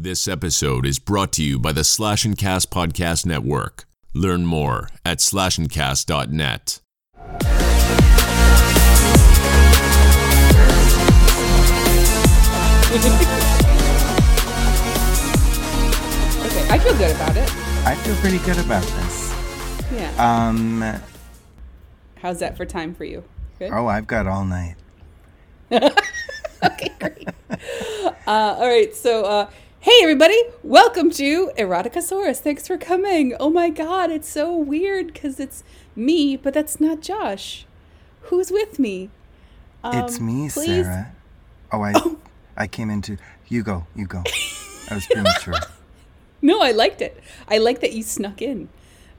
This episode is brought to you by the Slash and Cast Podcast Network. Learn more at slashandcast.net. Okay, I feel good about it. I feel pretty good about this. Yeah. Um, How's that for time for you? Good. oh, I've got all night. Okay, great. uh, all right, so uh, hey everybody, welcome to Eroticasaurus. Thanks for coming. Oh my god, it's so weird because it's me, but that's not Josh. Who's with me? it's Um, me, please- Sarah. Oh, I, I came into. You go, you go. I was premature. No, I liked it. I like that you snuck in.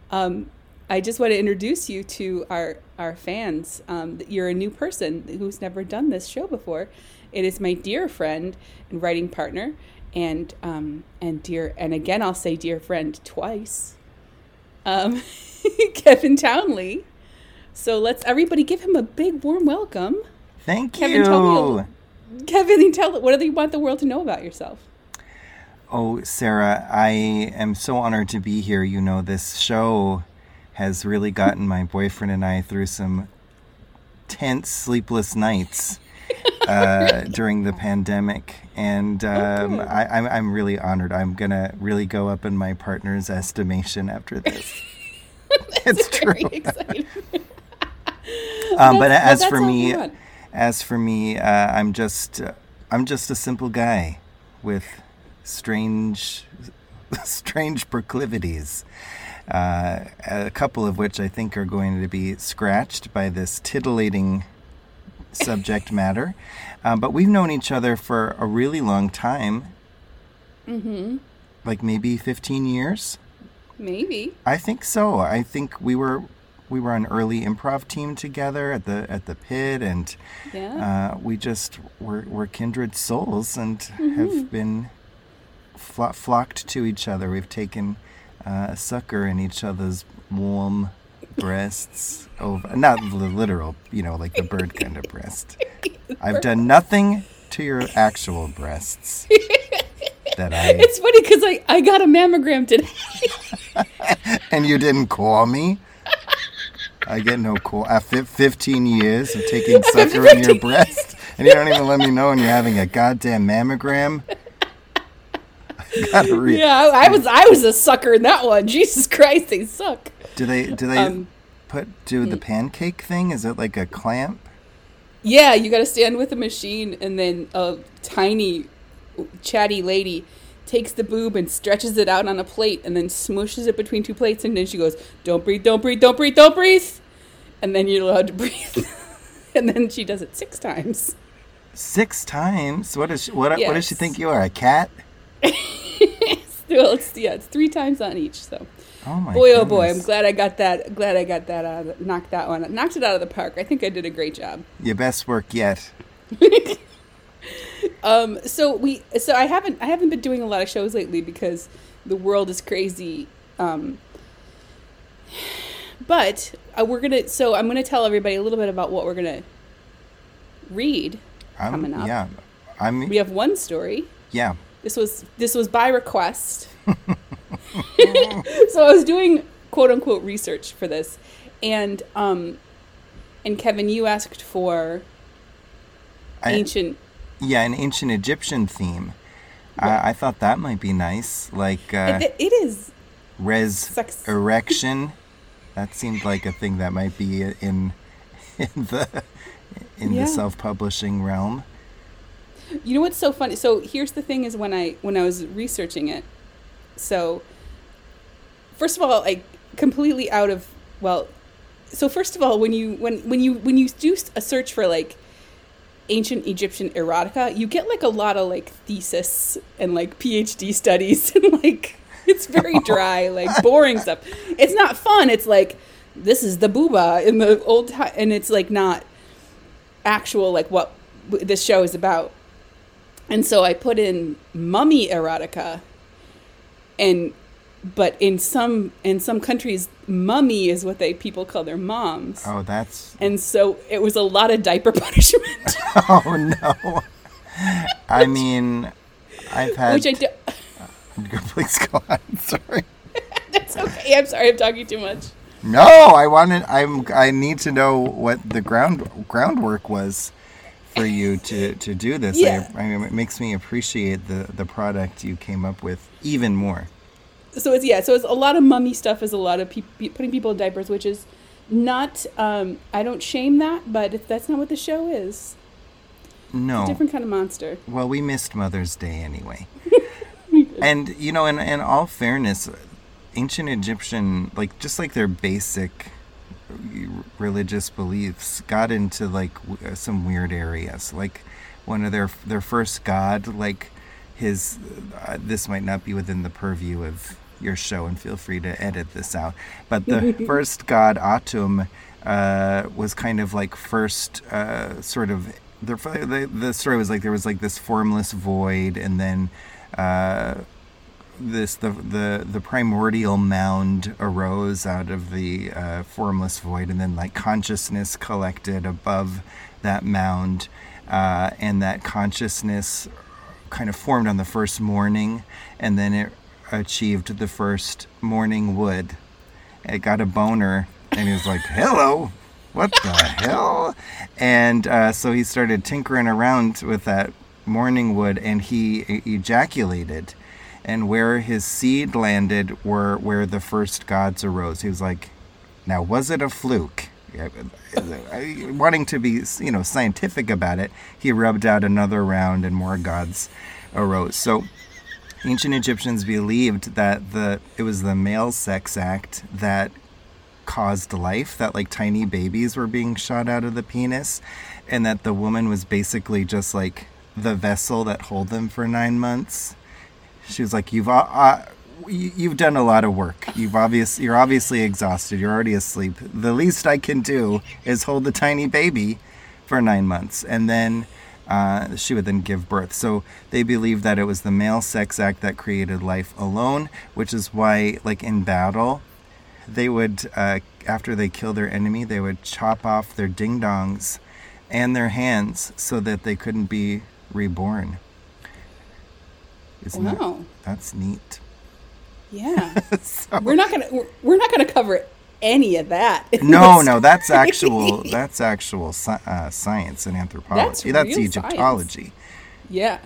Um, I just want to introduce you to our our fans. Um, you're a new person who's never done this show before. It is my dear friend and writing partner, and um, and dear and again I'll say dear friend twice, um, Kevin Townley. So let's everybody give him a big warm welcome. Thank Kevin, you. tell me Kevin, tell what do you want the world to know about yourself? Oh, Sarah, I am so honored to be here. You know, this show has really gotten my boyfriend and I through some tense, sleepless nights uh, during the pandemic. And um. I, I'm, I'm really honored. I'm going to really go up in my partner's estimation after this. it's true. Exciting. Um, but as for me, as for me, uh, I'm just uh, I'm just a simple guy with strange strange proclivities. Uh, a couple of which I think are going to be scratched by this titillating subject matter. Um, but we've known each other for a really long time. Mm-hmm. Like maybe 15 years. Maybe. I think so. I think we were we were an early improv team together at the at the pit, and Yeah. uh, we just were, were kindred souls and Mm-hmm. have been flo- flocked to each other. We've taken uh, a succor in each other's warm breasts. Over not the literal, you know, like the bird kind of breast. I've done nothing to your actual breasts that I It's funny because I, I got a mammogram today. and you didn't call me. I get no call after 15 years of taking succor in your breast, and you don't even let me know when you're having a goddamn mammogram. I gotta read. yeah, I, I was I was a sucker in that one. Jesus Christ, they suck. Do they do they Um, put do the pancake thing? Is it like a clamp? Yeah, you got to stand with the machine, and then a tiny, chatty lady takes the boob and stretches it out on a plate, and then smushes it between two plates, and then she goes, "Don't breathe, don't breathe, don't breathe, don't breathe," and then you're allowed to breathe. and then she does it six times. Six times. What is she, what? What does she think you are? A cat? Well, it's yeah, it's three times on each. So. Oh my. boy oh boy i'm glad i got that glad i got that out of, knocked that one knocked it out of the park i think i did a great job Your best work yet. um so we so i haven't i haven't been doing a lot of shows lately because the world is crazy um but uh, we're gonna so i'm gonna tell everybody a little bit about what we're gonna read I'm, Coming up. Yeah. I mean, we have one story Yeah. this was this was by request so i was doing quote unquote research for this and um and kevin you asked for I- ancient Yeah, an ancient Egyptian theme. I, I thought that might be nice, like uh, it, it is res Sex. erection. That seemed like a thing that might be in in the in Yeah. the self-publishing realm. you know what's so funny so here's the thing is when i when i was researching it so first of all like completely out of well so first of all when you when when you when you do a search for like ancient egyptian erotica you get like a lot of like thesis and like phd studies and like it's very dry like boring stuff. It's not fun. It's like this is the booba in the old time and it's like not actual like what this show is about. And so I put in mummy erotica, and but in some in some countries, mummy is what they people call their moms, Oh, that's and so it was a lot of diaper punishment, oh no. I mean, I've had which I do. Please go on. Sorry. That's okay. I'm sorry. I'm talking too much. No, I wanted. I'm. I need to know what the ground groundwork was for you to to do this. Yeah. I, I mean, it makes me appreciate the the product you came up with even more. So it's yeah. So it's a lot of mummy stuff. Is a lot of pe- putting people in diapers, which is not. Um, I don't shame that, but if that's not what the show is. No. Different kind of monster. Well, we missed Mother's Day anyway. and you know, in in all fairness, ancient Egyptian, like just like their basic religious beliefs, got into like w- some weird areas. Like one of their their first god, like his. Uh, this might not be within the purview of your show, and feel free to edit this out. But the first god, Atum, uh, was kind of like first uh, sort of the, the the story was like there was like this formless void, and then uh, this the the the primordial mound arose out of the uh, formless void, and then like consciousness collected above that mound, uh, and that consciousness kind of formed on the first morning, and then it achieved the first morning wood. It got a boner, and he was like, "Hello." What the hell? And uh, so he started tinkering around with that morning wood and he e- ejaculated. And where his seed landed were where the first gods arose. He was like, now, was it a fluke? Wanting to be, you know, scientific about it, he rubbed out another round and more gods arose. So ancient Egyptians believed that the it was the male sex act that caused life that like tiny babies were being shot out of the penis and that the woman was basically just like the vessel that hold them for nine months. She was like you've uh, uh, you- you've done a lot of work. You've obvious you're obviously exhausted. You're already asleep. The least i can do is hold the tiny baby for nine months. And then uh, she would then give birth. So they believed that it was the male sex act that created life alone, which is why, like in battle, they would uh, after they kill their enemy they would chop off their ding dongs and their hands so that they couldn't be reborn isn't that- Wow. that's neat Yeah. So- we're not gonna we're, we're not gonna cover any of that. no no that's actual that's actual uh, science and anthropology That's that's, egyptology yeah.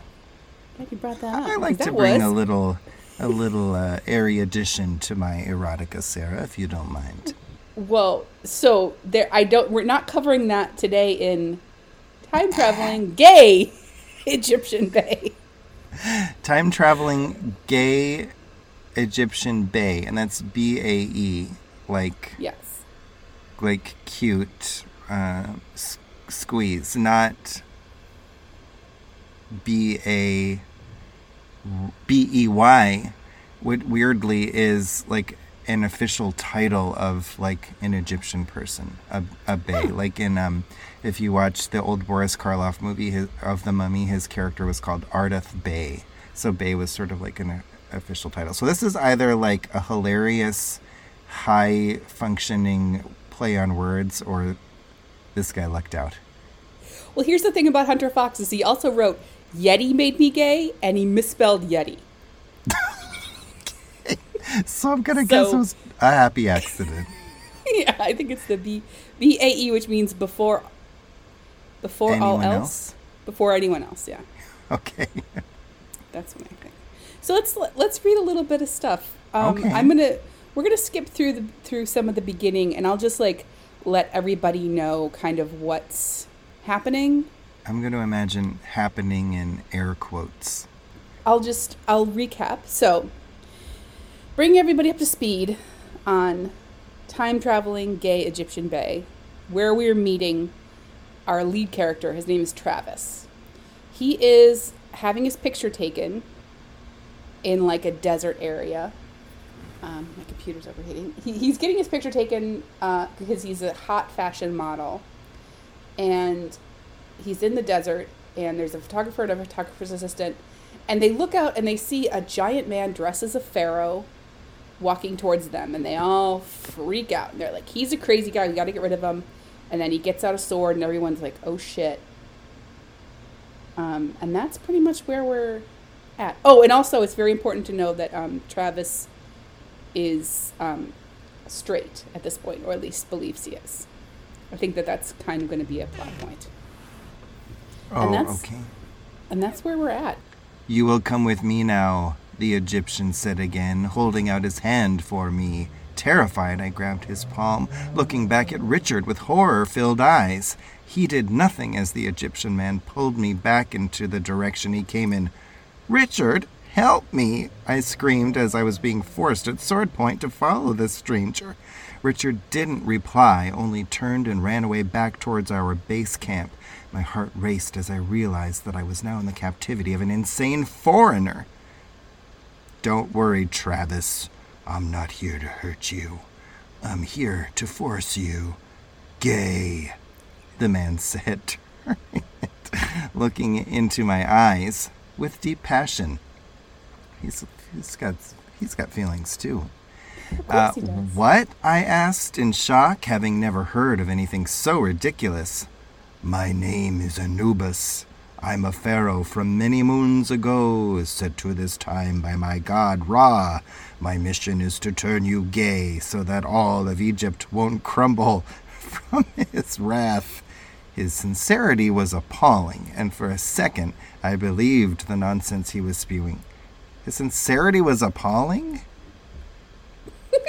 Glad you brought that up. i like to bring was, a little a little uh, airy addition to my erotica sarah if you don't mind Well, so there I don't we're not covering that today in time traveling gay Egyptian Bae. time traveling gay Egyptian Bae, and that's B A E, like Yes. like cute uh, s- squeeze, not B A B E Y. What weirdly is like an official title of like an Egyptian person, a, a Bey. Like in um, if you watch the old Boris Karloff movie his, of the Mummy, his character was called Ardath Bey. So Bey was sort of like an uh, official title. So this is either like a hilarious, high functioning play on words, or this guy lucked out. Well, here's the thing about Hunter Fox is he also wrote Yeti made me gay and he misspelled Yeti. So I'm gonna guess it was a happy accident. yeah, I think it's the B B A E, which means before before all else. else? Before anyone else, yeah. Okay. That's what I think. So let's let's read a little bit of stuff. Um, Okay. I'm gonna we're gonna skip through the through some of the beginning, and I'll just like let everybody know kind of what's happening. I'm gonna imagine happening in air quotes. I'll just I'll recap. So bring everybody up to speed on time traveling gay Egyptian Bae, where we're meeting our lead character. His name is Travis. He is having his picture taken in like a desert area. Um, my computer's overheating. He, he's getting his picture taken uh, because he's a hot fashion model, and he's in the desert. And there's a photographer and a photographer's assistant, and they look out and they see a giant man dressed as a pharaoh walking towards them, and they all freak out. And they're like, "He's a crazy guy. We got to get rid of him." And then he gets out a sword, and everyone's like, "Oh shit!" Um, and that's pretty much where we're at. Oh, and also it's very important to know that um, Travis is um, straight at this point, or at least believes he is. I think that that's kind of going to be a plot point. Oh, that's- okay. And that's where we're at. You will come with me now, the Egyptian said again, holding out his hand for me. Terrified, I grabbed his palm, looking back at Richard with horror filled eyes. He did nothing as the Egyptian man pulled me back into the direction he came in. Richard, help me! I screamed as I was being forced at sword point to follow this stranger. Richard didn't reply, only turned and ran away back towards our base camp. My heart raced as I realized that I was now in the captivity of an insane foreigner. Don't worry, Travis. I'm not here to hurt you. I'm here to force you gay, the man said, looking into my eyes with deep passion. He's, he's got he's got feelings too. Uh, course he does. what? I asked in shock, having never heard of anything so ridiculous. My name is Anubis. I'm a pharaoh from many moons ago, set to this time by my god Ra. My mission is to turn you gay so that all of Egypt won't crumble from his wrath. His sincerity was appalling, and for a second I believed the nonsense he was spewing. His sincerity was appalling?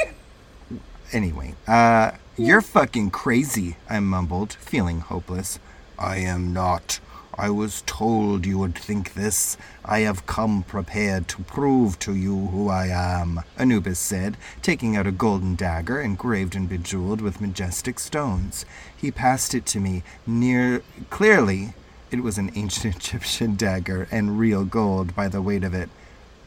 Anyway, uh, you're fucking crazy, I mumbled, feeling hopeless. I am not. I was told you would think this. I have come prepared to prove to you who I am, Anubis said, taking out a golden dagger engraved and bejeweled with majestic stones. He passed it to me, near clearly it was an ancient Egyptian dagger and real gold by the weight of it.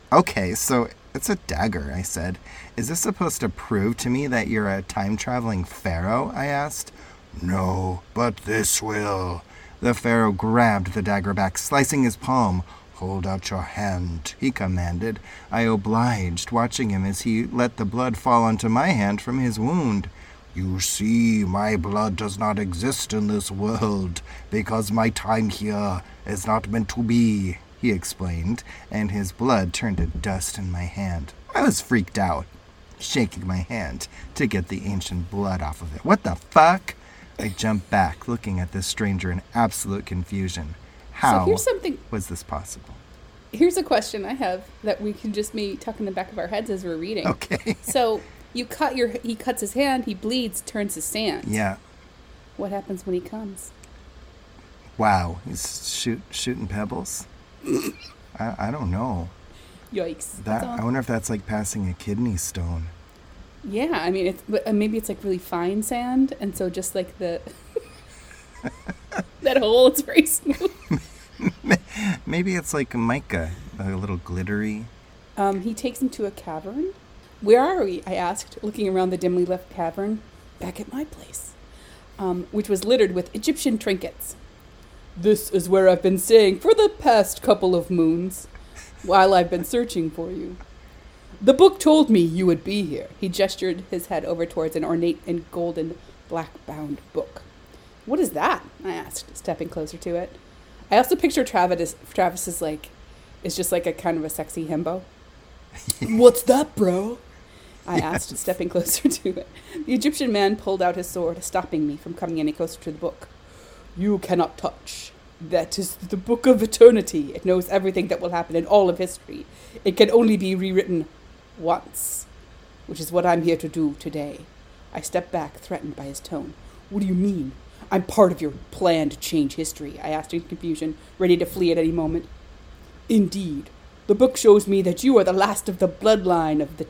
Okay, so it's a dagger, I said. Is this supposed to prove to me that you're a time traveling pharaoh? I asked. No, but this will. The pharaoh grabbed the dagger back, slicing his palm. Hold out your hand, he commanded. I obliged, watching him as he let the blood fall onto my hand from his wound. You see, my blood does not exist in this world because my time here is not meant to be, he explained, and his blood turned to dust in my hand. I was freaked out, shaking my hand to get the ancient blood off of it. What the fuck? I jumped back, looking at this stranger in absolute confusion. How So here's something. was this possible? Here's a question I have that we can just maybe tuck in the back of our heads as we're reading. Okay. So you cut your. He cuts his hand. He bleeds. Turns to sand. yeah. What happens when he comes? Wow. He's shoot, shooting pebbles? I, I don't know. Yikes. That I wonder if that's like passing a kidney stone. Yeah, I mean, it's but uh, maybe it's like really fine sand, and so just like the that hole, it's very smooth. Maybe it's like mica, a little glittery. Um, he takes him to a cavern. Where are we? I asked, looking around the dimly lit cavern. Back at my place, um, which was littered with Egyptian trinkets. This is where I've been staying for the past couple of moons, while I've been searching for you. The book told me you would be here. He gestured his head over towards an ornate and golden black bound book. What is that? I asked, stepping closer to it. I also picture Travis Travis is like is just like a kind of a sexy himbo. What's that, bro? I asked, stepping closer to it. The Egyptian man pulled out his sword, stopping me from coming any closer to the book. You cannot touch. That is the book of eternity. It knows everything that will happen in all of history. It can only be rewritten once, which is what I'm here to do today. I step back, threatened by his tone. What do you mean? I'm part of your plan to change history, I asked in confusion, ready to flee at any moment. Indeed. The book shows me that you are the last of the bloodline of the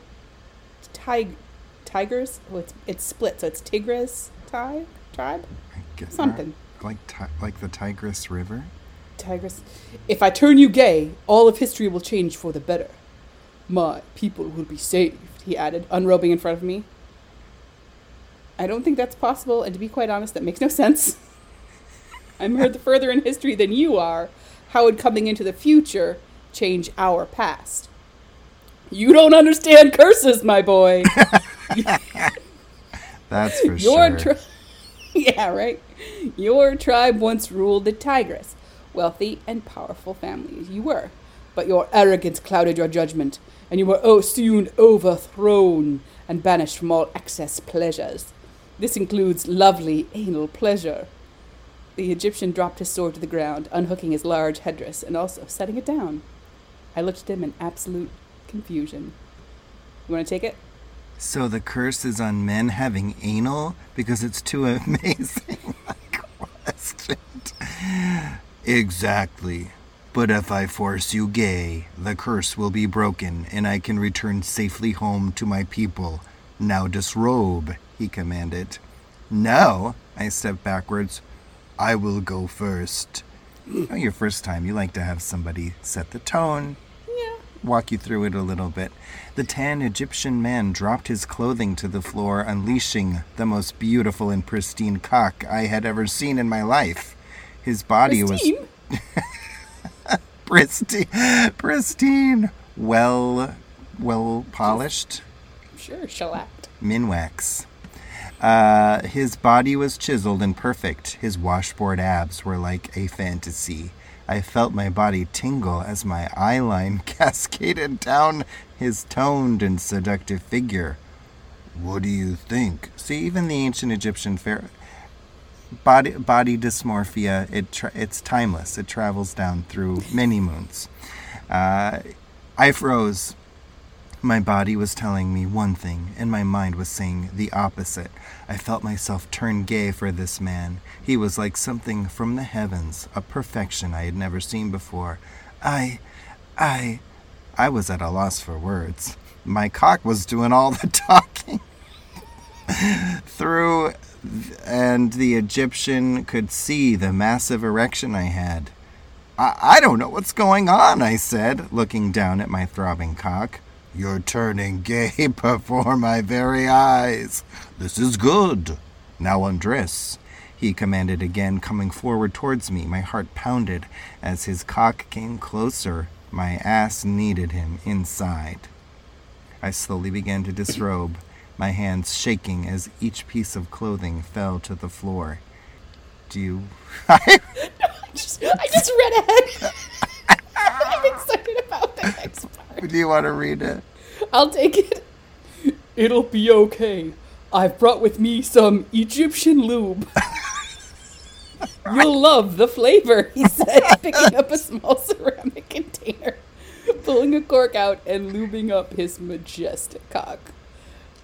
tig- tigers. Oh, it's it's split, so it's Tigris ti- tribe. Something. Like ti- like the Tigris River. Tigris. If I turn you gay, all of history will change for the better. My people will be saved. He added, unrobing in front of me. I don't think that's possible, and to be quite honest, that makes no sense. I'm heard further in history than you are. How would coming into the future change our past? You don't understand curses, my boy. That's for Your sure. tri- yeah, right. Your tribe once ruled the Tigris, wealthy and powerful families you were. but your arrogance clouded your judgment, and you were soon overthrown and banished from all excess pleasures. This includes lovely anal pleasure. The Egyptian dropped his sword to the ground, unhooking his large headdress and also setting it down. I looked at him in absolute confusion. You want to take it? So the curse is on men having anal because it's too amazing. Questioned. Exactly. But if I force you gay, the curse will be broken and I can return safely home to my people. Now disrobe, he commanded. No, I stepped backwards. I will go first. Oh, your first time, you like to have somebody set the tone. Walk you through it a little bit. The tan Egyptian man dropped his clothing to the floor, unleashing the most beautiful and pristine cock I had ever seen in my life. His body Christine? was pristine, pristine, well, well polished. Sure, shellacked. Minwax. Uh, his body was chiseled and perfect. His washboard abs were like a fantasy. I felt my body tingle as my eyeline cascaded down his toned and seductive figure. What do you think? See, even the ancient Egyptian body body dysmorphia, it tra- it's timeless. It travels down through many moons. Uh, I froze. My body was telling me one thing, and my mind was saying the opposite. I felt myself turn gay for this man. He was like something from the heavens, a perfection I had never seen before. I. I. I was at a loss for words. My cock was doing all the talking. Through, and the Egyptian could see the massive erection I had. I, I don't know what's going on, I said, looking down at my throbbing cock. You're turning gay before my very eyes. This is good. Now undress. He commanded again, coming forward towards me. My heart pounded as his cock came closer. My ass needed him inside. I slowly began to disrobe, my hands shaking as each piece of clothing fell to the floor. Do you. I just, I just read ahead. I'm excited about the next part. Do you want to read it? I'll take it. It'll be okay. I've brought with me some Egyptian lube. You'll love the flavor, he said, picking up a small ceramic container, pulling a cork out, and lubing up his majestic cock.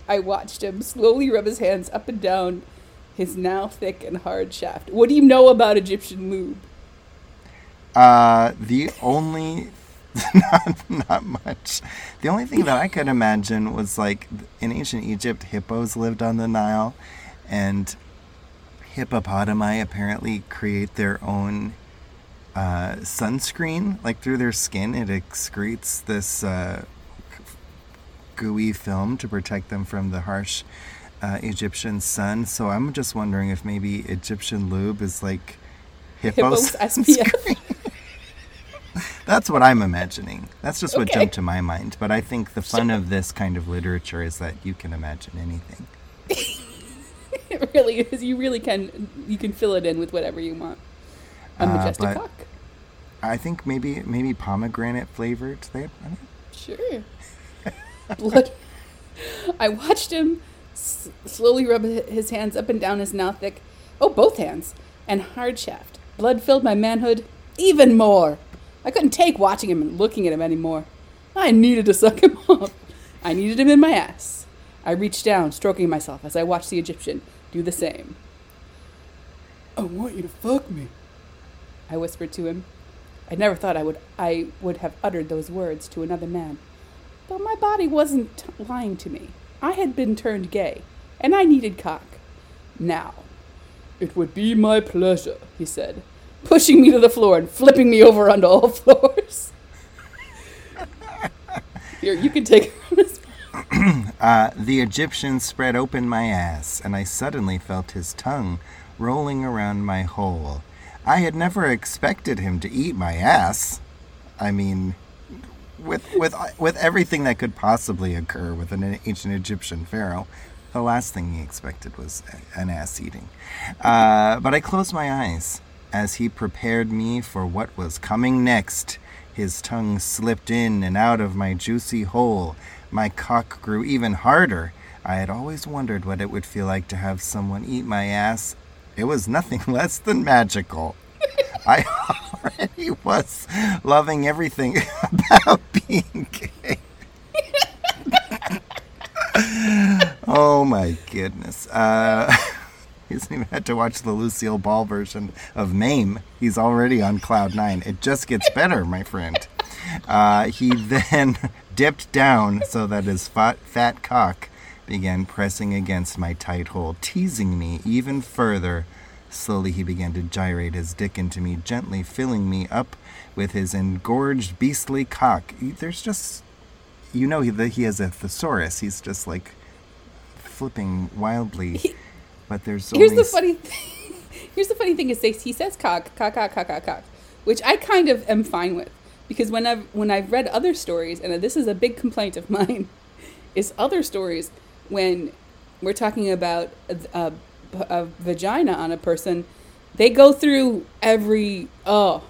I watched him slowly rub his hands up and down his now thick and hard shaft. What do you know about Egyptian lube? Uh, the only. Not, not much. The only thing that I could imagine was like in ancient Egypt, hippos lived on the Nile, and hippopotami apparently create their own uh, sunscreen. Like through their skin, it excretes this uh, gooey film to protect them from the harsh uh, Egyptian sun. So I'm just wondering if maybe Egyptian lube is like hippos. Hippos SPF. That's what I'm imagining. That's just what Okay. jumped to my mind. But I think the fun of this kind of literature is that you can imagine anything. It really is. You really can. You can fill it in with whatever you want. A Uh, majestic but- cock. I think maybe maybe pomegranate flavored. They, Sure. Blood. I watched him s- slowly rub his hands up and down his now thick, oh, both hands, and hard shaft. Blood filled my manhood even more. I couldn't take watching him and looking at him anymore. I needed to suck him off. I needed him in my ass. I reached down, stroking myself as I watched the Egyptian do the same. I want you to fuck me, I whispered to him. I never thought I would I would have uttered those words to another man. But my body wasn't lying to me. I had been turned gay, and I needed cock. Now, it would be my pleasure, he said, pushing me to the floor and flipping me over onto all floors. Here, you can take uh, the Egyptian spread open my ass, and I suddenly felt his tongue rolling around my hole. I had never expected him to eat my ass. I mean, with with with everything that could possibly occur with an ancient Egyptian pharaoh, the last thing he expected was an ass eating. Uh, but I closed my eyes as he prepared me for what was coming next. His tongue slipped in and out of my juicy hole. My cock grew even harder. I had always wondered what it would feel like to have someone eat my ass. It was nothing less than magical. I already was loving everything about being gay. oh my goodness. Uh, he hasn't even had to watch the Lucille Ball version of Mame. He's already on cloud nine. It just gets better, my friend. Uh, he then dipped down so that his fat, fat cock began pressing against my tight hole, teasing me even further. Slowly he began to gyrate his dick into me, gently filling me up with his engorged beastly cock. There's just, you know, he, he has a thesaurus. He's just like flipping wildly. He- but there's Here's the funny thing. Here's the funny thing is they, he says cock, cock, cock, cock, cock, cock, which I kind of am fine with because when I've when I've read other stories, and this is a big complaint of mine, is other stories when we're talking about a, a, a vagina on a person, they go through every oh,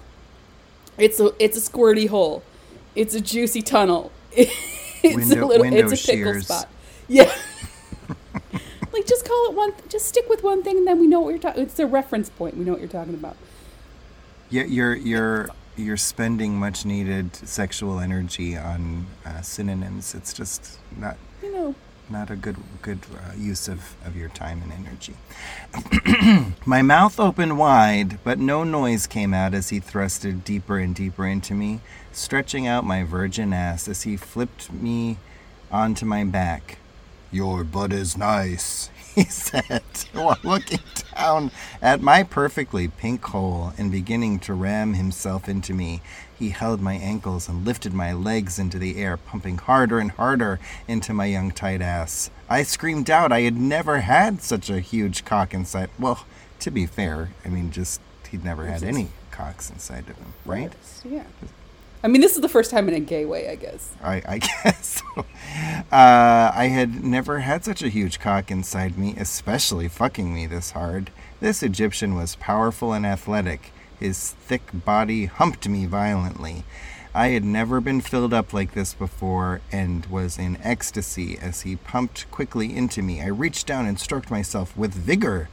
it's a it's a squirty hole, it's a juicy tunnel, it's Window- a little it's a pickle shears. spot, yeah. Like just call it one just stick with one thing and then we know what you're talking it's a reference point we know what you're talking about Yeah, you're you're you're spending much needed sexual energy on uh, synonyms. It's just not you know not a good good uh, use of, of your time and energy. My mouth opened wide, but no noise came out as he thrusted deeper and deeper into me, stretching out my virgin ass as he flipped me onto my back. Your butt is nice, he said, while looking down at my perfectly pink hole and beginning to ram himself into me. He held my ankles and lifted my legs into the air, pumping harder and harder into my young tight ass. I screamed out I had never had such a huge cock inside. Well, to be fair, I mean, just he'd never had any cocks inside of him, right? yeah i mean this is the first time in a gay way i guess I, I guess. Uh, I had never had such a huge cock inside me, especially fucking me this hard. This Egyptian was powerful and athletic. His thick body humped me violently. I had never been filled up like this before and was in ecstasy as he pumped quickly into me. I reached down and stroked myself with vigor.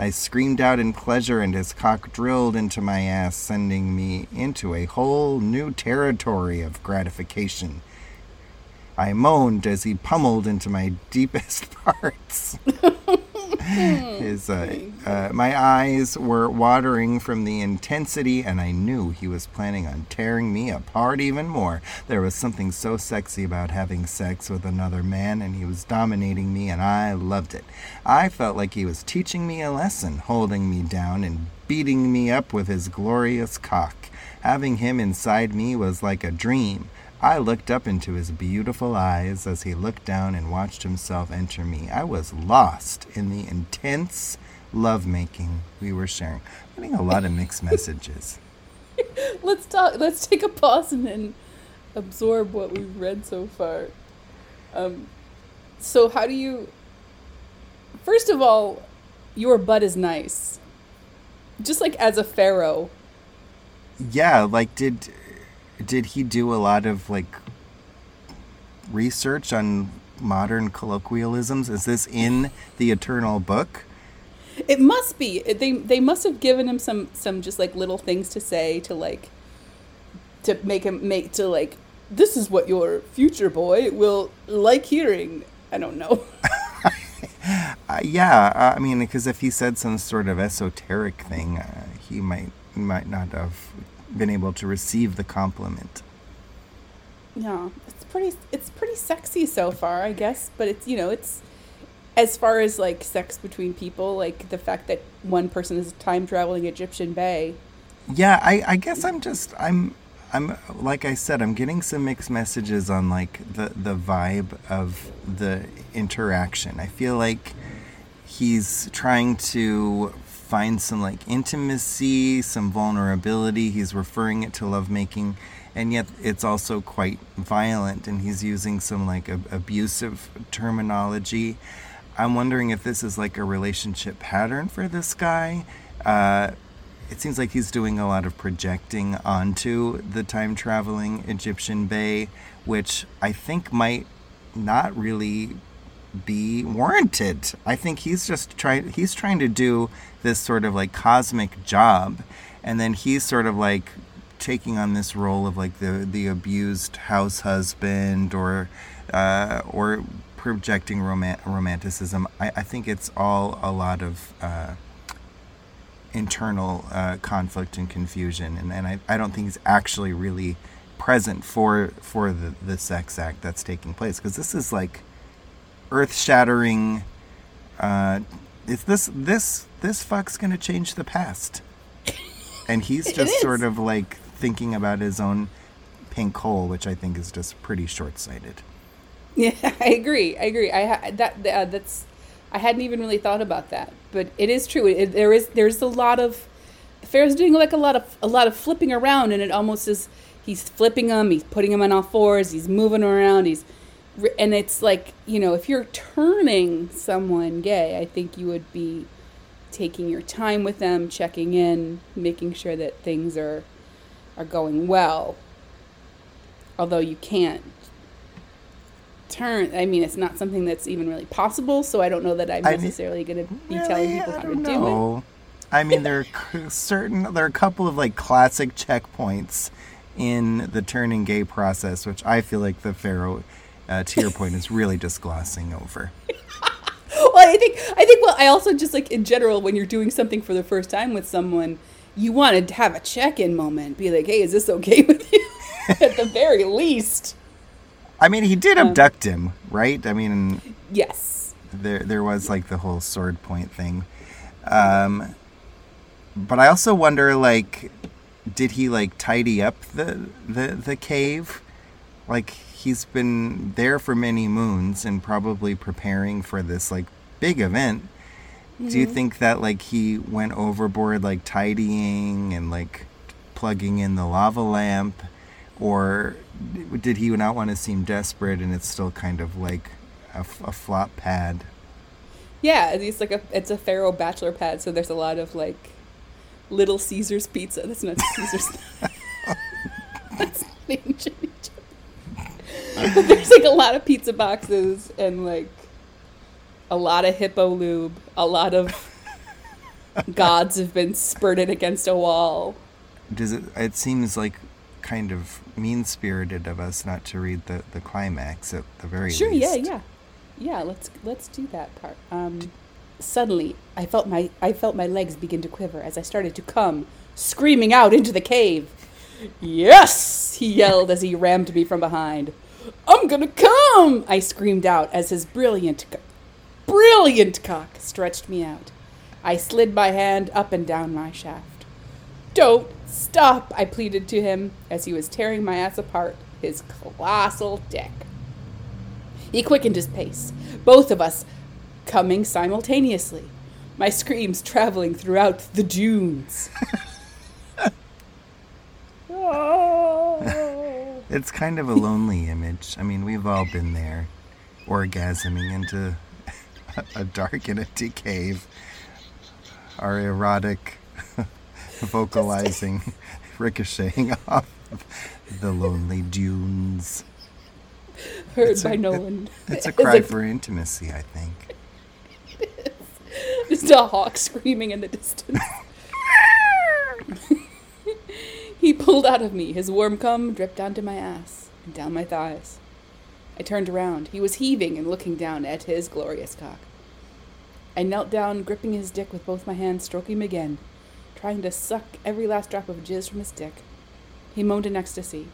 I screamed out in pleasure, and his cock drilled into my ass, sending me into a whole new territory of gratification. I moaned as he pummeled into my deepest parts. His, uh, uh, my eyes were watering from the intensity, and I knew he was planning on tearing me apart even more. There was something so sexy about having sex with another man, and he was dominating me, and I loved it. I felt like he was teaching me a lesson, holding me down and beating me up with his glorious cock. Having him inside me was like a dream. I looked up into his beautiful eyes as he looked down and watched himself enter me. I was lost in the intense lovemaking we were sharing. I'm getting a lot of mixed messages. let's talk let's take a pause and then absorb what we've read so far um so how do you first of all your butt is nice just like as a pharaoh Yeah, like did did he do a lot of like research on modern colloquialisms? Is this in the Eternal Book? It must be. They they must have given him some some just like little things to say to like to make him make to like this is what your future boy will like hearing. I don't know. Uh, yeah, uh, I mean, because if he said some sort of esoteric thing, uh, he might might not have been able to receive the compliment. Yeah, it's pretty it's pretty sexy so far, I guess, but it's you know, it's as far as like sex between people, like the fact that one person is a time traveling Egyptian bay. Yeah, I, I guess I'm just I'm I'm like I said, I'm getting some mixed messages on like the the vibe of the interaction. I feel like he's trying to find some like intimacy, some vulnerability. He's referring it to lovemaking, and yet it's also quite violent, and he's using some like ab- abusive terminology. I'm wondering if this is like a relationship pattern for this guy. Uh, it seems like he's doing a lot of projecting onto the time traveling Egyptian Bey, which I think might not really be warranted. I think he's just trying he's trying to do this sort of like cosmic job and then he's sort of like taking on this role of like the the abused house husband or uh, or projecting romant- romanticism. I, I think it's all a lot of uh, internal uh, conflict and confusion, and, and I, I don't think he's actually really present for for the, the sex act that's taking place because this is like earth shattering. Uh, is this this this fuck's gonna change the past? And he's just sort of like thinking about his own pink hole, which I think is just pretty short sighted. Yeah, I agree. I agree. I ha- that uh, that's I hadn't even really thought about that, but it is true. It, there is there's a lot of Pharaoh's doing like a lot of a lot of flipping around, and it almost is he's flipping them, he's putting them on all fours, he's moving around, he's and it's like you know if you're turning someone gay, I think you would be taking your time with them, checking in, making sure that things are are going well. Although you can't turn, I mean, it's not something that's even really possible. So I don't know that I'm necessarily going to be Really? telling people how to don't do it. know. I mean, there are c- certain there are a couple of like classic checkpoints in the turning gay process, which I feel like the Pharaoh, uh, to your point, is really just glossing over. well, I think I think well, I also just like in general when you're doing something for the first time with someone, you want to have a check-in moment. Be like, "Hey, is this okay with you?" At the very least. I mean, he did Um, abduct him, right? I mean, Yes. there there was like the whole sword point thing. Um, but I also wonder, like, did he like tidy up the the the cave? Like he's been there for many moons and probably preparing for this like big event. Do you mm-hmm. think that like he went overboard, like tidying and like plugging in the lava lamp, or did he not want to seem desperate and it's still kind of like a flop pad? Yeah, it's like a it's a Pharaoh bachelor pad, so there's a lot of like Little Caesars pizza. That's not Caesars. That's not ancient. But there's like a lot of pizza boxes and like a lot of hippo lube. A lot of gods have been spurted against a wall. Does it? It seems like kind of mean spirited of us not to read the the climax at the very Sure, least. yeah, yeah, yeah. Let's let's do that part. Um, suddenly, I felt my I felt my legs begin to quiver as I started to come, screaming out into the cave. Yes, he yelled as he rammed me from behind. I'm gonna come! I screamed out as his brilliant, co- brilliant cock stretched me out. I slid my hand up and down my shaft. Don't stop, I pleaded to him as he was tearing my ass apart, his colossal dick. He quickened his pace, both of us coming simultaneously, my screams traveling throughout the dunes. Oh. It's kind of a lonely image. I mean, we've all been there, orgasming into a dark and empty cave. Our erotic vocalizing ricocheting off the lonely dunes. Heard It's a- by no one. It's a cry if- for intimacy, I think. Just a hawk screaming in the distance. He pulled out of me. His warm cum dripped onto my ass and down my thighs. I turned around. He was heaving and looking down at his glorious cock. I knelt down, gripping his dick with both my hands, stroking him again, trying to suck every last drop of jizz from his dick. He moaned in ecstasy,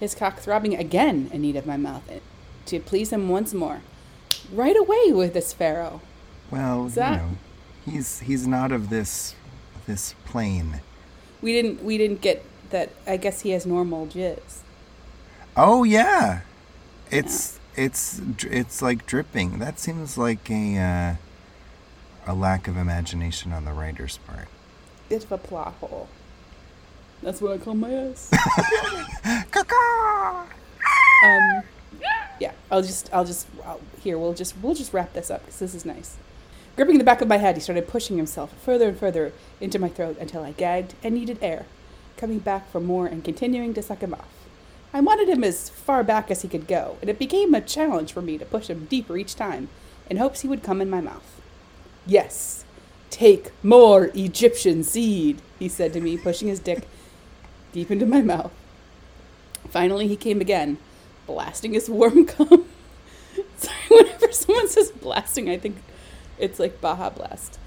his cock throbbing again in need of my mouth to please him once more. Right away with this pharaoh. Well, that- you know, he's he's not of this this plane. We didn't we didn't get that I guess he has normal jizz. Oh yeah, it's it's it's like dripping. That seems like a uh, a lack of imagination on the writer's part. Bit of a plot hole. That's what I call my ass. um, yeah, I'll just I'll just I'll, here we'll just we'll just wrap this up because this is nice. Gripping the back of my head, he started pushing himself further and further into my throat until I gagged and needed air, coming back for more and continuing to suck him off. I wanted him as far back as he could go, and it became a challenge for me to push him deeper each time, in hopes he would come in my mouth. Yes, take more Egyptian seed, he said to me, pushing his dick deep into my mouth. Finally, he came again, blasting his warm cum. Sorry, whenever someone says blasting, I think it's like Baja Blast.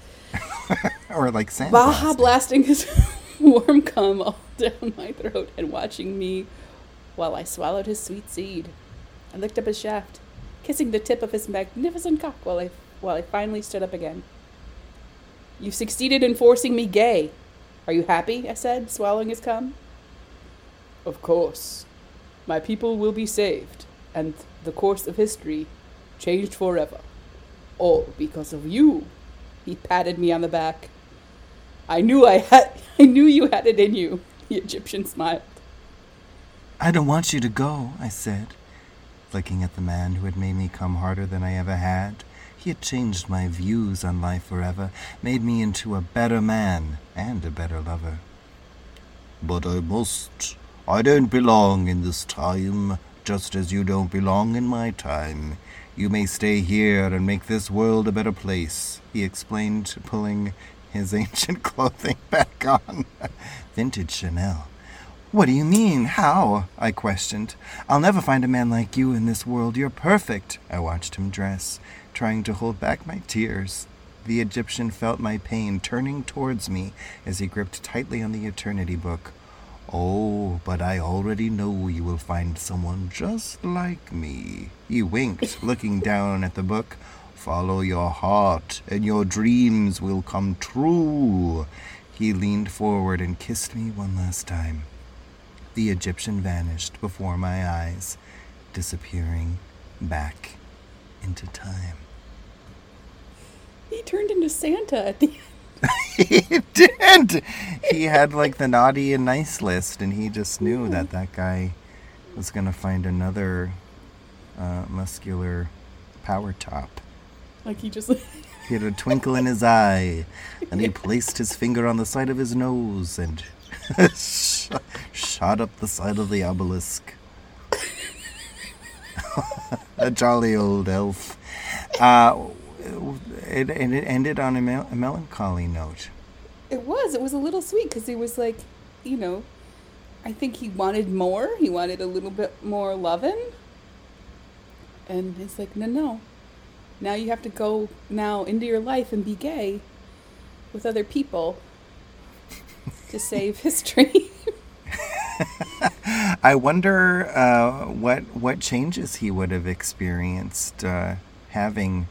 or like sand. Baja blasting his warm cum all down my throat and watching me while I swallowed his sweet seed. I licked up his shaft, kissing the tip of his magnificent cock while I, while I finally stood up again. You've succeeded in forcing me gay. Are you happy? I said, swallowing his cum. Of course. My people will be saved, and the course of history changed forever. All because of you. He patted me on the back. I knew I had I knew you had it in you, the Egyptian smiled. I don't want you to go, I said, looking at the man who had made me come harder than I ever had. He had changed my views on life forever, made me into a better man and a better lover. But I must. I don't belong in this time, just as you don't belong in my time. You may stay here and make this world a better place, he explained, pulling his ancient clothing back on. Vintage Chanel. What do you mean? How? I questioned. I'll never find a man like you in this world. You're perfect. I watched him dress, trying to hold back my tears. The Egyptian felt my pain turning towards me as he gripped tightly on the eternity book. Oh, but I already know you will find someone just like me. He winked, looking down at the book. Follow your heart, and your dreams will come true. He leaned forward and kissed me one last time. The Egyptian vanished before my eyes, disappearing back into time. He turned into Santa at the end. he didn't. He had like the naughty and nice list, and he just knew that that guy was gonna find another uh, muscular power top. Like he just He had a twinkle in his eye, and he placed his finger on the side of his nose and sh- shot up the side of the obelisk. a jolly old elf. Uh, it, and it ended on a, mel- a melancholy note. It was. It was a little sweet because he was like, you know, I think he wanted more. He wanted a little bit more loving. And it's like, no, no. Now you have to go now into your life and be gay with other people to save history. I wonder uh, what what changes he would have experienced uh, having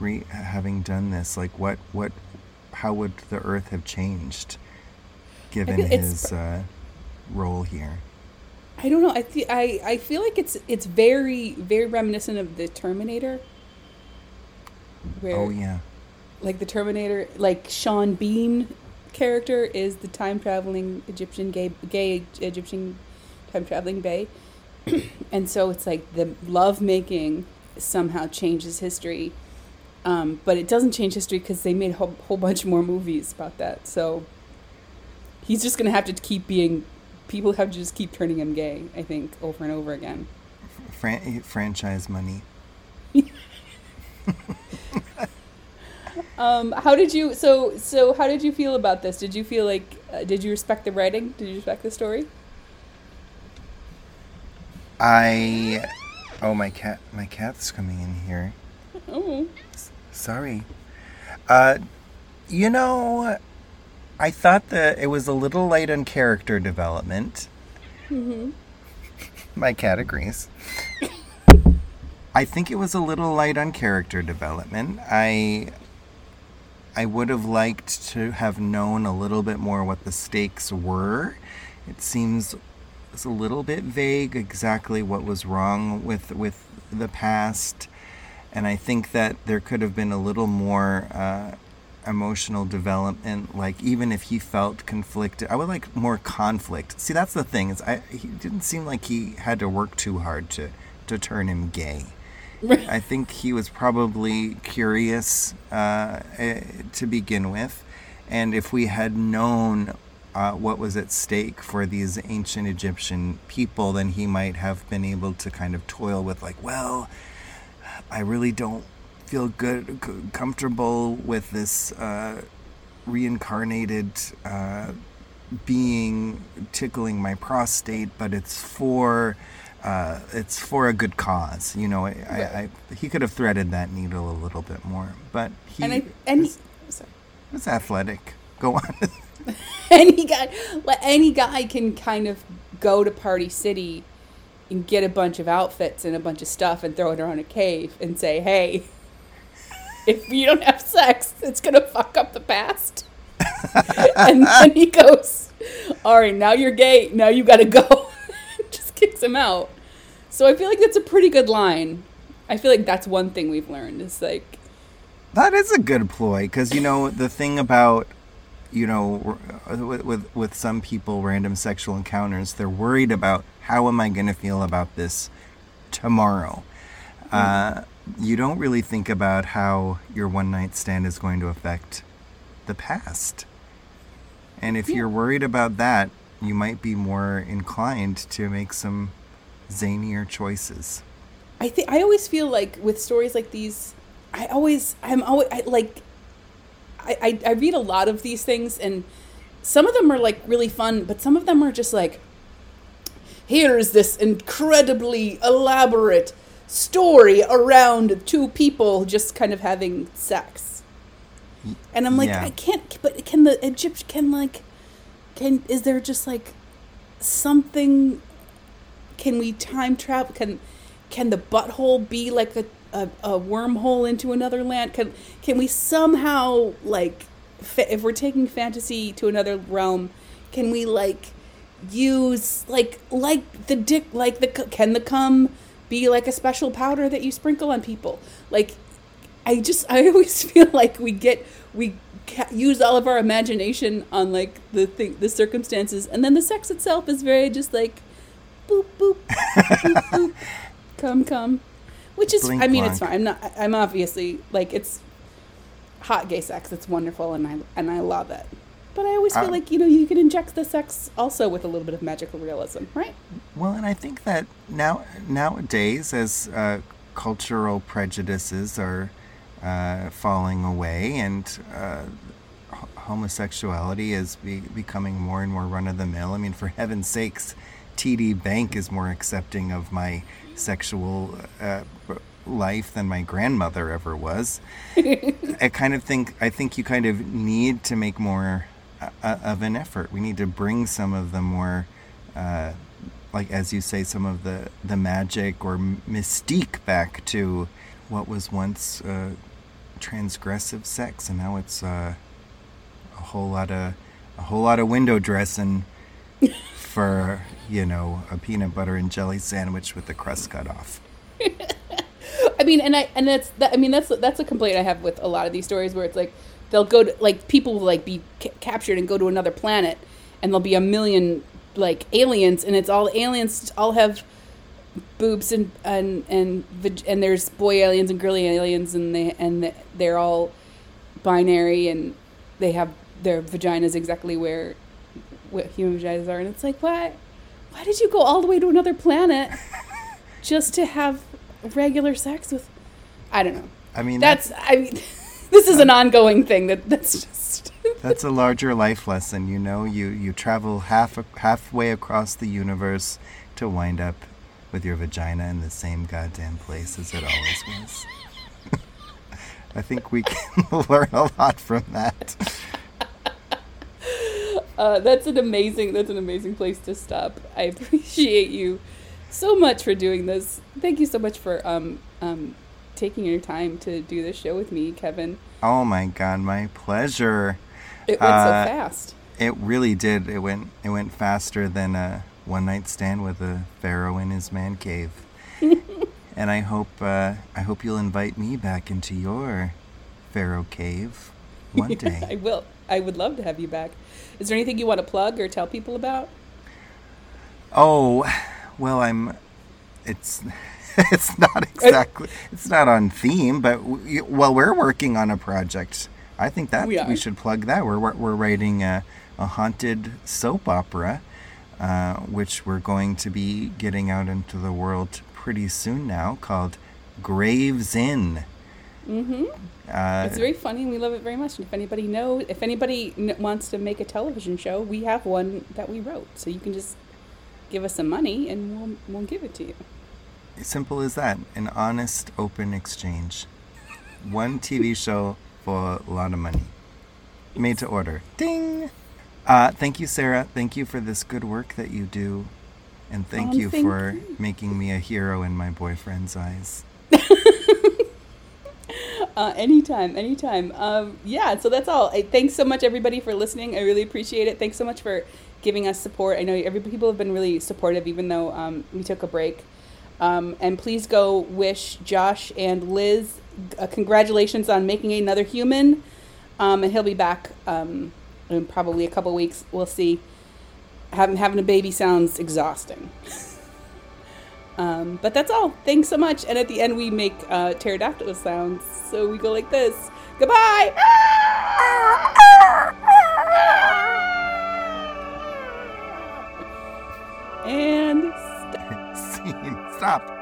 re- having done this. Like what what how would the Earth have changed given his uh, role here? I don't know. I, th- I I feel like it's it's very very reminiscent of the Terminator. Where Oh yeah, like the Terminator, like Sean Bean character is the time traveling Egyptian gay gay Egyptian time traveling Bae, and so it's like the love making somehow changes history, um, but it doesn't change history because they made a whole, whole bunch more movies about that. So he's just gonna have to keep being. People have to just keep turning him gay. I think over and over again. Fran- franchise money. Um, how did you so so how did you feel about this? Did you feel like uh, did you respect the writing? Did you respect the story? I oh my cat my cat's coming in here. Oh, Sorry. Uh, you know, I thought that it was a little light on character development. My cat agrees. I think it was a little light on character development. I I would have liked to have known a little bit more what the stakes were. It seems it's a little bit vague exactly what was wrong with with the past and I think that there could have been a little more uh, emotional development. Like even if he felt conflicted, I would like more conflict. See, that's the thing is, I he didn't seem like he had to work too hard to to turn him gay. I think he was probably curious uh, eh, to begin with. And if we had known uh, what was at stake for these ancient Egyptian people, then he might have been able to kind of toil with, like, well, I really don't feel good, c- comfortable with this uh, reincarnated uh, being tickling my prostate, but it's for uh, it's for a good cause. You know, I, I, I, he could have threaded that needle a little bit more, but he and I and he, is athletic. Go on. any guy any guy can kind of go to Party City and get a bunch of outfits and a bunch of stuff and throw it around a cave and say, "Hey, if you don't have sex, it's gonna fuck up the past." and then he goes, "All right, now you're gay. Now you gotta go." Just kicks him out. So I feel like that's a pretty good line. I feel like that's one thing we've learned is like, That is a good ploy because you know the thing about you know with, with with some people random sexual encounters they're worried about how am I going to feel about this tomorrow. Uh, you don't really think about how your one night stand is going to affect the past. And if Yeah. you're worried about that, you might be more inclined to make some zanier choices. I think I always feel like with stories like these, I always I'm always I, like, I, I I read a lot of these things and some of them are like really fun, but some of them are just like, here is this incredibly elaborate story around two people just kind of having sex, and I'm like Yeah. I can't. But can the Egypt can like, can is there just like something can we time travel can can the butthole be like a, a, a wormhole into another land? Can can we somehow like fa- if we're taking fantasy to another realm can we like use like like the dick like the can the cum be like a special powder that you sprinkle on people? Like i just i always feel like we get we ca- use all of our imagination on like the thing the circumstances and then the sex itself is very just like boop boop boop boop. Come come which is Blink, i mean it's fine. I'm not i'm obviously like it's hot gay sex. It's wonderful and i and i love it. But i always feel Uh, like you know you can inject the sex also with a little bit of magical realism right? Well, and I think that now nowadays, as uh, cultural prejudices are uh, falling away and uh, homosexuality is be- becoming more and more run of the mill. I mean, for heaven's sakes, TD Bank is more accepting of my sexual uh, life than my grandmother ever was. I kind of think I think you kind of need to make more uh, uh, of an effort. We need to bring some of the more, uh, like as you say, some of the the magic or mystique back to what was once uh, transgressive sex, and now it's uh, a whole lot of a whole lot of window dressing for you know a peanut butter and jelly sandwich with the crust cut off. I mean, and I and that's that. I mean, that's that's a complaint I have with a lot of these stories where it's like they'll go to like people will like be ca- captured and go to another planet, and there'll be a million like aliens, and it's all aliens all have boobs and and and and there's boy aliens and girly aliens, and they and they're all binary, and they have their vaginas exactly where what human vaginas are, and it's like why why did you go all the way to another planet just to have regular sex with I don't know. I mean, That's I mean this is an ongoing thing that that's just That's a larger life lesson, you know. You you travel half a halfway across the universe to wind up with your vagina in the same goddamn place as it always was. I think we can learn a lot from that. Uh, that's an amazing that's an amazing place to stop. I appreciate you so much for doing this. Thank you so much for um um taking your time to do this show with me, Kevin. Oh my god, my pleasure. It went Uh, so fast. It really did. It went it went faster than a one night stand with a pharaoh in his man cave. and I hope uh, I hope you'll invite me back into your pharaoh cave one day. I will. I would love to have you back. Is there anything you want to plug or tell people about? oh, well, I'm. It's it's not exactly. It's not on theme, but we, well, we're working on a project. I think that We we, should plug that. We're we're, writing a, a haunted soap opera, uh, which we're going to be getting out into the world pretty soon now, called Graves Inn. Mm-hmm. Uh, It's very funny, and we love it very much. And if anybody knows, if anybody n- wants to make a television show, we have one that we wrote. So you can just give us some money, and we'll we'll give it to you. Simple as that. An honest, open exchange. One TV show for a lot of money. Made to order. Ding! Uh, thank you, Sarah. Thank you for this good work that you do. And thank Um, you thank for you. making me a hero in my boyfriend's eyes. Uh, anytime, anytime. Um, yeah, so that's all. I, thanks so much, everybody, for listening. I really appreciate it. Thanks so much for giving us support. I know every people have been really supportive, even though um, we took a break. Um, and please go wish Josh and Liz uh, congratulations on making another human. Um, and he'll be back um, in probably a couple weeks. We'll see. Having having a baby sounds exhausting. Um, but that's all. Thanks so much. And at the end, we make uh, pterodactyl sounds. So we go like this. Goodbye. And Scene. Stop.